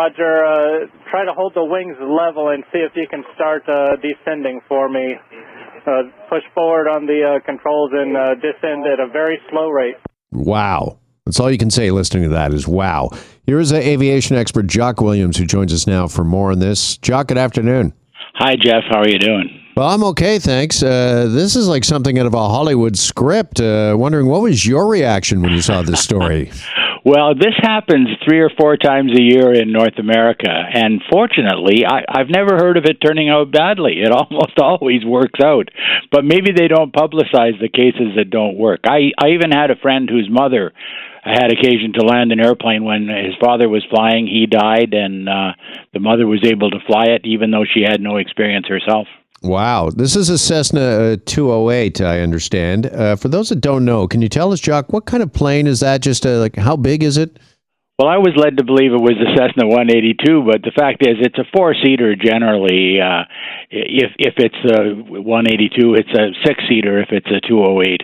Roger. Uh, try to hold the wings level and see if you can start uh, descending for me. Uh, push forward on the uh, controls and uh, descend at a very slow rate. Wow. That's all you can say listening to that is wow. Here is an aviation expert, Jock Williams, who joins us now for more on this. Jock, good afternoon. Hi, Jeff. How are you doing? Well, I'm okay, thanks. Uh, this is like something out of a Hollywood script. Uh, wondering what was your reaction when you saw this story? well, this happens three or four times a year in North America, and fortunately, I, I've never heard of it turning out badly. It almost always works out, but maybe they don't publicize the cases that don't work. I I even had a friend whose mother had occasion to land an airplane when his father was flying. He died, and uh, the mother was able to fly it, even though she had no experience herself. Wow. This is a Cessna uh, 208, I understand. Uh, for those that don't know, can you tell us, Jock, what kind of plane is that? Just uh, like how big is it? Well, I was led to believe it was the Cessna 182, but the fact is, it's a four-seater generally. Uh, if if it's a 182, it's a six-seater. If it's a 208,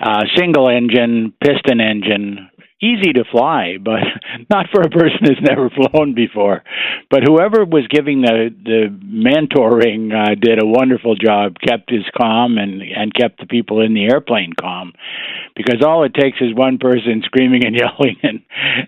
uh, single engine, piston engine, easy to fly, but not for a person who's never flown before. But whoever was giving the the mentoring uh, did a wonderful job, kept his calm and and kept the people in the airplane calm, because all it takes is one person screaming and yelling and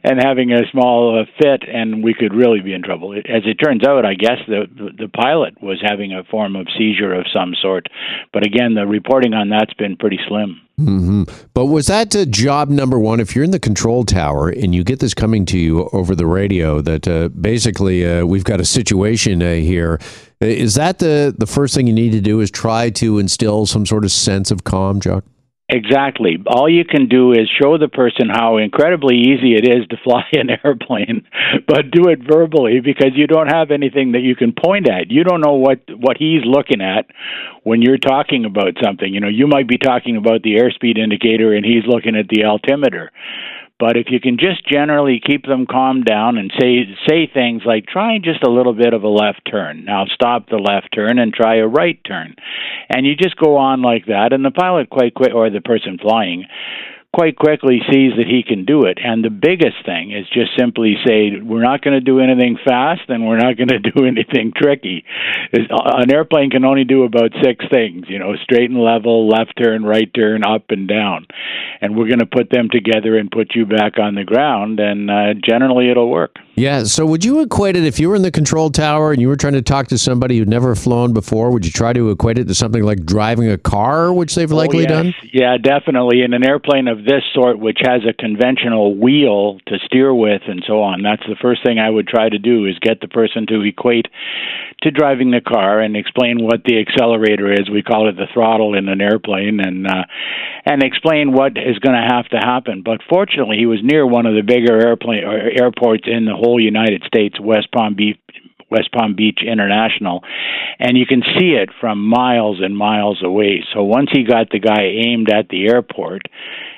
and having a small uh, fit, and we could really be in trouble. As it turns out, I guess the the pilot was having a form of seizure of some sort, but again, the reporting on that's been pretty slim. Mm-hmm. But was that uh, job number one? If you're in the control tower and you get this coming to you over the radio, that uh, basically uh, we've got a situation uh, here, is that the the first thing you need to do? Is try to instill some sort of sense of calm, Jock? Exactly. All you can do is show the person how incredibly easy it is to fly an airplane, but do it verbally because you don't have anything that you can point at. You don't know what what he's looking at when you're talking about something. You know, you might be talking about the airspeed indicator and he's looking at the altimeter. But if you can just generally keep them calmed down and say say things like try just a little bit of a left turn. Now stop the left turn and try a right turn. And you just go on like that and the pilot quite quick or the person flying quite quickly sees that he can do it. And the biggest thing is just simply say, we're not going to do anything fast and we're not going to do anything tricky. An airplane can only do about six things, you know, straight and level, left turn, right turn, up and down. And we're going to put them together and put you back on the ground, and uh, generally it'll work. Yeah. So would you equate it if you were in the control tower and you were trying to talk to somebody who'd never flown before? Would you try to equate it to something like driving a car, which they've likely oh, yes. done? Yeah, definitely. In an airplane of this sort, which has a conventional wheel to steer with and so on, that's the first thing I would try to do is get the person to equate to driving the car and explain what the accelerator is. We call it the throttle in an airplane, and uh, and explain what is going to have to happen. But fortunately, he was near one of the bigger airplane or airports in the whole United States, West Palm Beach. West Palm Beach International, and you can see it from miles and miles away. So once he got the guy aimed at the airport,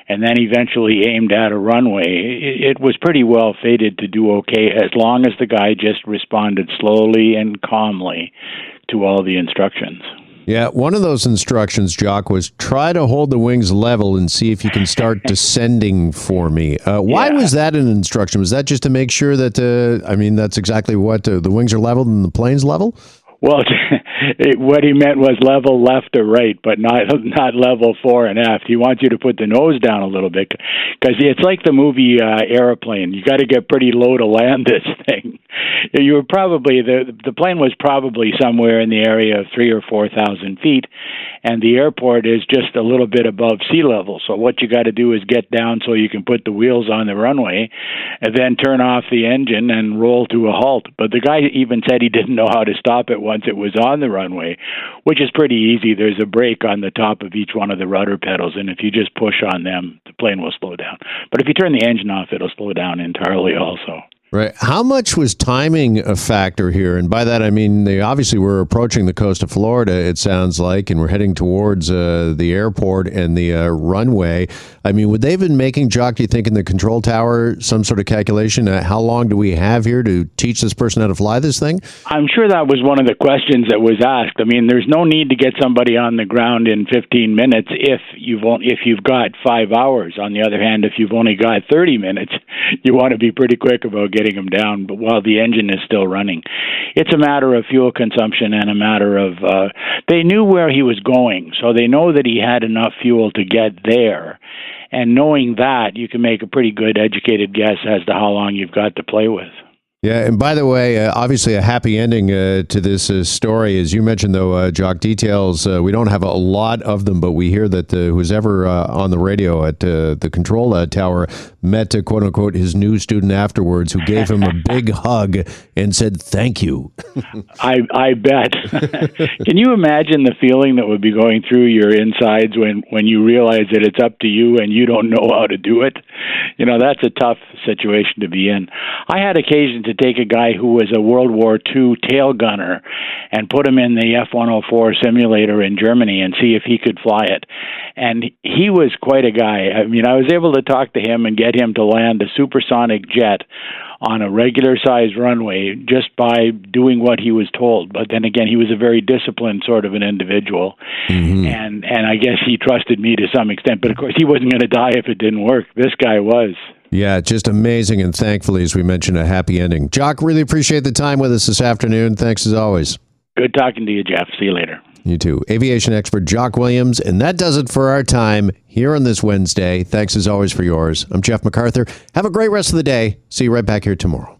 and then eventually aimed at a runway, it, it was pretty well fated to do okay as long as the guy just responded slowly and calmly to all the instructions. Yeah, one of those instructions, Jock, was try to hold the wings level and see if you can start descending for me. Uh, why yeah. was that an instruction? Was that just to make sure that, uh, I mean, that's exactly what uh, the wings are level and the plane's level? Well, it, what he meant was level left or right, but not not level fore and aft. He wants you to put the nose down a little bit because it's like the movie uh, Airplane. You got to get pretty low to land this thing. You were probably the the plane was probably somewhere in the area of three or four thousand feet, and the airport is just a little bit above sea level. So what you got to do is get down so you can put the wheels on the runway, and then turn off the engine and roll to a halt. But the guy even said he didn't know how to stop it once it was on the runway, which is pretty easy. There's a brake on the top of each one of the rudder pedals, and if you just push on them, the plane will slow down. But if you turn the engine off, it'll slow down entirely also. Right. How much was timing a factor here? And by that I mean they obviously were approaching the coast of Florida. It sounds like, and we're heading towards uh, the airport and the uh, runway. I mean, would they have been making Jock? Do you think in the control tower some sort of calculation? Uh, how long do we have here to teach this person how to fly this thing? I'm sure that was one of the questions that was asked. I mean, there's no need to get somebody on the ground in 15 minutes if you've if you've got five hours. On the other hand, if you've only got 30 minutes, you want to be pretty quick about getting getting him down, but while the engine is still running, it's a matter of fuel consumption and a matter of uh, they knew where he was going, so they know that he had enough fuel to get there. And knowing that, you can make a pretty good educated guess as to how long you've got to play with. Yeah, and by the way, uh, obviously a happy ending uh, to this uh, story, as you mentioned, though, uh, Jock. Details uh, we don't have a lot of them, but we hear that uh, who's ever on the radio at the control tower met, quote unquote, his new student afterwards, who gave him a big hug and said thank you. I I bet. Can you imagine the feeling that would be going through your insides when when you realize that it's up to you and you don't know how to do it? You know that's a tough situation to be in. I had occasion to to take a guy who was a World War II tail gunner and put him in the F 104 simulator in Germany and see if he could fly it. And he was quite a guy. I mean, I was able to talk to him and get him to land a supersonic jet on a regular sized runway just by doing what he was told. But then again, he was a very disciplined sort of an individual, mm-hmm. and and I guess he trusted me to some extent. But of course, he wasn't going to die if it didn't work. This guy was. Yeah, just amazing. And thankfully, as we mentioned, a happy ending. Jock, really appreciate the time with us this afternoon. Thanks as always. Good talking to you, Jeff. See you later. You too. Aviation expert Jock Williams. And that does it for our time here on this Wednesday. Thanks as always for yours. I'm Jeff MacArthur. Have a great rest of the day. See you right back here tomorrow.